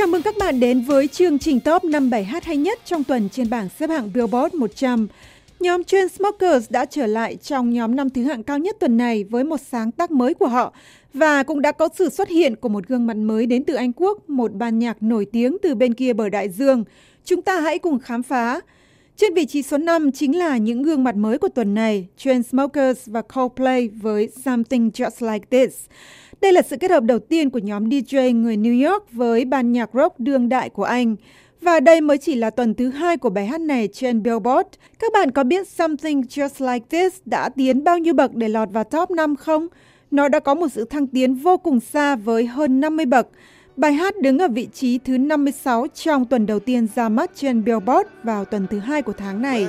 Chào mừng các bạn đến với chương trình top năm bài hát hay nhất trong tuần trên bảng xếp hạng Billboard 100. Nhóm Chainsmokers đã trở lại trong nhóm năm thứ hạng cao nhất tuần này với một sáng tác mới của họ và cũng đã có sự xuất hiện của một gương mặt mới đến từ Anh Quốc, một ban nhạc nổi tiếng từ bên kia bờ đại dương. Chúng ta hãy cùng khám phá. Trên vị trí số 5 chính là những gương mặt mới của tuần này, Chainsmokers và Coldplay với Something Just Like This. Đây là sự kết hợp đầu tiên của nhóm DJ người New York với ban nhạc rock đương đại của Anh. Và đây mới chỉ là tuần thứ hai của bài hát này trên Billboard. Các bạn có biết Something Just Like This đã tiến bao nhiêu bậc để lọt vào top 5 không? Nó đã có một sự thăng tiến vô cùng xa với hơn 50 bậc. Bài hát đứng ở vị trí thứ 56 trong tuần đầu tiên ra mắt trên Billboard vào tuần thứ hai của tháng này.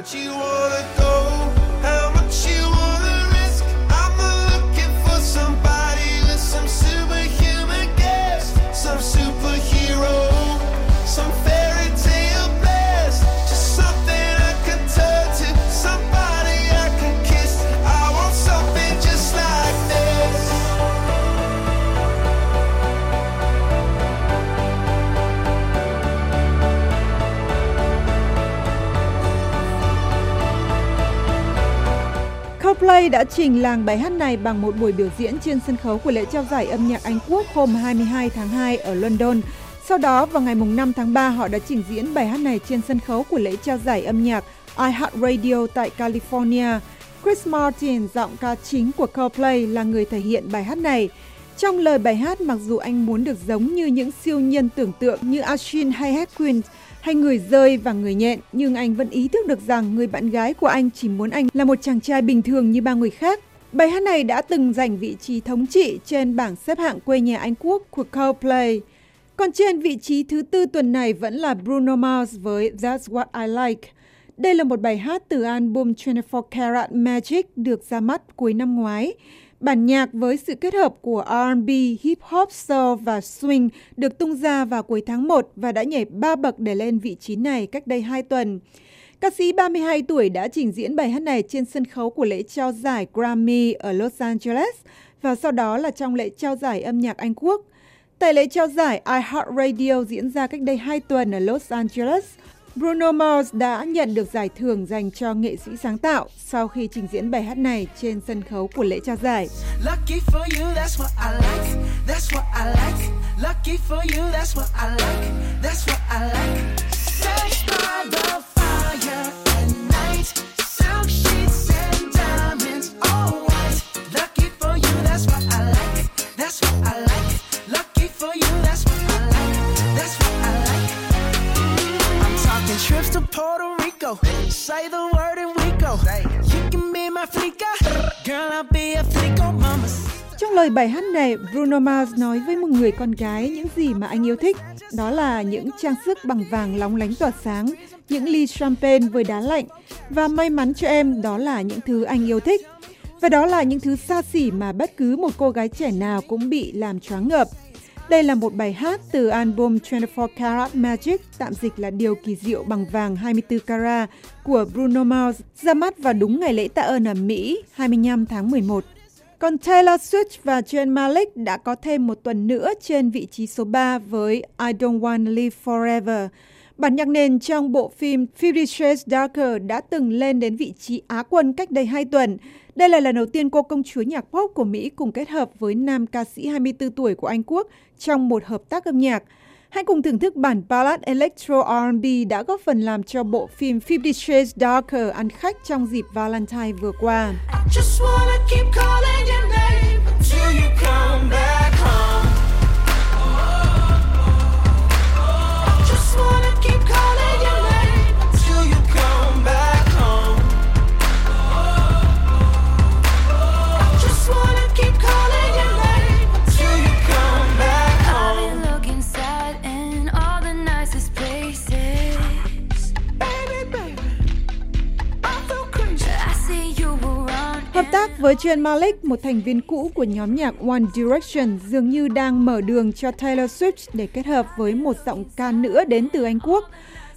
Coldplay đã trình làng bài hát này bằng một buổi biểu diễn trên sân khấu của lễ trao giải âm nhạc Anh Quốc hôm 22 tháng 2 ở London. Sau đó, vào ngày 5 tháng 3, họ đã trình diễn bài hát này trên sân khấu của lễ trao giải âm nhạc iHeartRadio tại California. Chris Martin, giọng ca chính của Coldplay, là người thể hiện bài hát này. Trong lời bài hát, mặc dù anh muốn được giống như những siêu nhân tưởng tượng như Ashin hay Hedquin, hay người rơi và người nhện, nhưng anh vẫn ý thức được rằng người bạn gái của anh chỉ muốn anh là một chàng trai bình thường như bao người khác. Bài hát này đã từng giành vị trí thống trị trên bảng xếp hạng quê nhà Anh Quốc của Coldplay. Còn trên vị trí thứ tư tuần này vẫn là Bruno Mars với That's What I Like. Đây là một bài hát từ album 24 Karat Magic được ra mắt cuối năm ngoái. Bản nhạc với sự kết hợp của R&B, hip hop, soul và swing được tung ra vào cuối tháng 1 và đã nhảy 3 bậc để lên vị trí này cách đây 2 tuần. Ca sĩ 32 tuổi đã trình diễn bài hát này trên sân khấu của lễ trao giải Grammy ở Los Angeles và sau đó là trong lễ trao giải âm nhạc Anh Quốc. Tại lễ trao giải iHeartRadio diễn ra cách đây 2 tuần ở Los Angeles, Bruno Mars đã nhận được giải thưởng dành cho nghệ sĩ sáng tạo sau khi trình diễn bài hát này trên sân khấu của lễ trao giải. Puerto Say the word and we go. You can be my flica. Girl, I'll be a flico mama. Trong lời bài hát này, Bruno Mars nói với một người con gái những gì mà anh yêu thích. Đó là những trang sức bằng vàng lóng lánh tỏa sáng, những ly champagne với đá lạnh. Và may mắn cho em, đó là những thứ anh yêu thích. Và đó là những thứ xa xỉ mà bất cứ một cô gái trẻ nào cũng bị làm choáng ngợp. Đây là một bài hát từ album 24 Karat Magic, tạm dịch là Điều kỳ diệu bằng vàng 24 carat của Bruno Mars, ra mắt vào đúng ngày lễ tạ ơn ở Mỹ 25 tháng 11. Còn Taylor Swift và Jen Malik đã có thêm một tuần nữa trên vị trí số 3 với I Don't Want to Live Forever. Bản nhạc nền trong bộ phim Fifty Shades Darker đã từng lên đến vị trí Á quân cách đây 2 tuần. Đây là lần đầu tiên cô công chúa nhạc pop của Mỹ cùng kết hợp với nam ca sĩ 24 tuổi của Anh Quốc trong một hợp tác âm nhạc. Hãy cùng thưởng thức bản ballad electro R&B đã góp phần làm cho bộ phim Fifty Shades Darker ăn khách trong dịp Valentine vừa qua. Hợp tác với Jen Malik, một thành viên cũ của nhóm nhạc One Direction, dường như đang mở đường cho Taylor Swift để kết hợp với một giọng ca nữa đến từ Anh Quốc.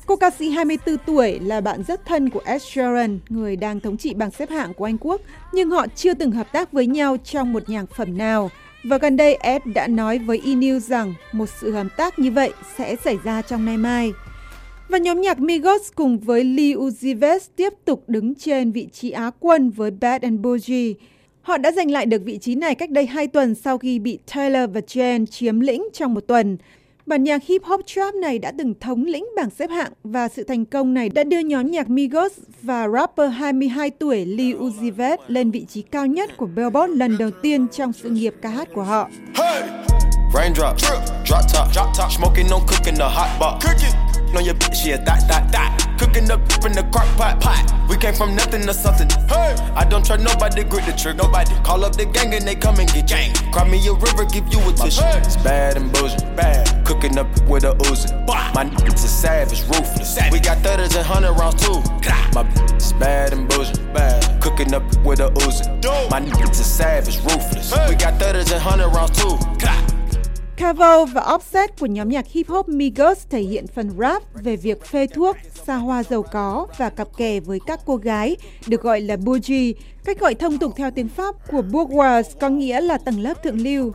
Cô ca sĩ 24 tuổi là bạn rất thân của Ed Sheeran, người đang thống trị bảng xếp hạng của Anh Quốc, nhưng họ chưa từng hợp tác với nhau trong một nhạc phẩm nào. Và gần đây Ed đã nói với E! News rằng một sự hợp tác như vậy sẽ xảy ra trong nay mai. Và nhóm nhạc Migos cùng với Lil Uzi Vert tiếp tục đứng trên vị trí Á quân với Bad and Bougie. Họ đã giành lại được vị trí này cách đây hai tuần sau khi bị Taylor và Jen chiếm lĩnh trong một tuần. Bản nhạc hip hop trap này đã từng thống lĩnh bảng xếp hạng và sự thành công này đã đưa nhóm nhạc Migos và rapper 22 tuổi Lil Uzi Vert lên vị trí cao nhất của Billboard lần đầu tiên trong sự nghiệp ca hát của họ. Hey! Raindrop, drop top, drop top, smoking on cooking the hot on your bitch, yeah, that, that, that. Cooking up in the crock pot, pot. We came from nothing to something. Hey, I don't trust nobody, grip the trigger. Nobody call up the gang and they come and get gang. Cry me a river, give you a tissue. Hey. It's bad and bullshit, bad. Cooking up with a Uzi. My niggas is savage, ruthless. Savage. We got thudders and hundred rounds too. My bitch is bad and bullshit, bad. Cooking up with a Uzi. My niggas is savage, ruthless. Hey. We got thudders and hundred rounds too. Cavo và Offset của nhóm nhạc hip hop Migos thể hiện phần rap về việc phê thuốc, xa hoa giàu có và cặp kè với các cô gái, được gọi là bougie. Cách gọi thông tục theo tiếng Pháp của bourgeois có nghĩa là tầng lớp thượng lưu.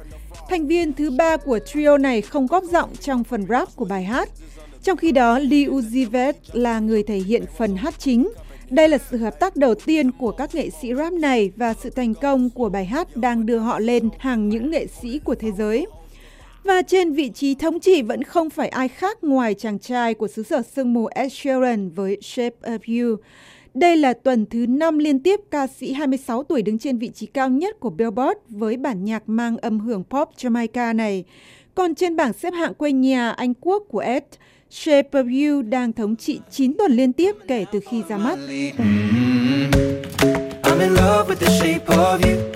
Thành viên thứ ba của trio này không góp giọng trong phần rap của bài hát. Trong khi đó, Lil Uzi Vert là người thể hiện phần hát chính. Đây là sự hợp tác đầu tiên của các nghệ sĩ rap này và sự thành công của bài hát đang đưa họ lên hàng những nghệ sĩ của thế giới. Và trên vị trí thống trị vẫn không phải ai khác ngoài chàng trai của xứ sở sương mù Ed Sheeran với Shape of You. Đây là tuần thứ năm liên tiếp ca sĩ 26 tuổi đứng trên vị trí cao nhất của Billboard với bản nhạc mang âm hưởng pop Jamaica này. Còn trên bảng xếp hạng quê nhà Anh Quốc của Ed, Shape of You đang thống trị 9 tuần liên tiếp kể từ khi ra mắt. Mm-hmm. I'm in love with the shape of you.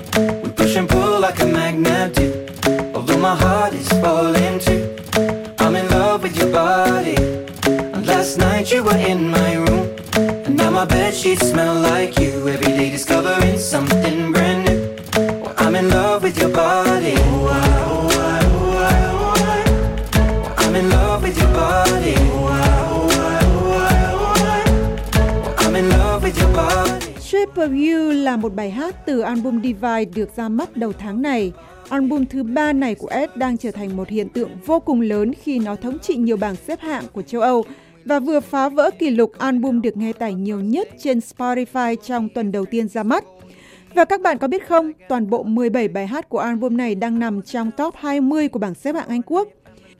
Night in my room. And now my bed sheets smell like you. Every day discovering something brand new. Well, I'm in love with your body. Oh, I, ah, oh, I, ah, oh, I, ah, oh, I. Well, I'm in love with your body. Oh, I, oh, I, oh, I, oh, I. Well, I'm in love with your body. Shape of You là một bài hát từ album Divide được ra mắt đầu tháng này. Album thứ ba này của Ed đang trở thành một hiện tượng vô cùng lớn khi nó thống trị nhiều bảng xếp hạng của châu Âu và vừa phá vỡ kỷ lục album được nghe tải nhiều nhất trên Spotify trong tuần đầu tiên ra mắt. Và các bạn có biết không, toàn bộ 17 bài hát của album này đang nằm trong top 20 của bảng xếp hạng Anh Quốc.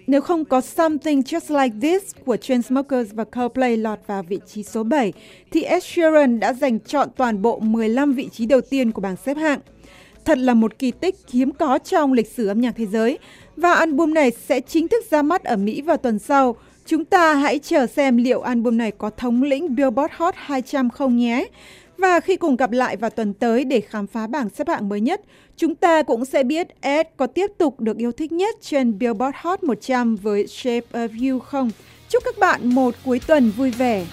Nếu không có Something Just Like This của Chainsmokers và Coldplay lọt vào vị trí số 7, thì Ed Sheeran đã giành chọn toàn bộ 15 vị trí đầu tiên của bảng xếp hạng. Thật là một kỳ tích hiếm có trong lịch sử âm nhạc thế giới. Và album này sẽ chính thức ra mắt ở Mỹ vào tuần sau. Chúng ta hãy chờ xem liệu album này có thống lĩnh Billboard Hot 200 không nhé. Và khi cùng gặp lại vào tuần tới để khám phá bảng xếp hạng mới nhất, chúng ta cũng sẽ biết Ed có tiếp tục được yêu thích nhất trên Billboard Hot 100 với Shape of You không. Chúc các bạn một cuối tuần vui vẻ.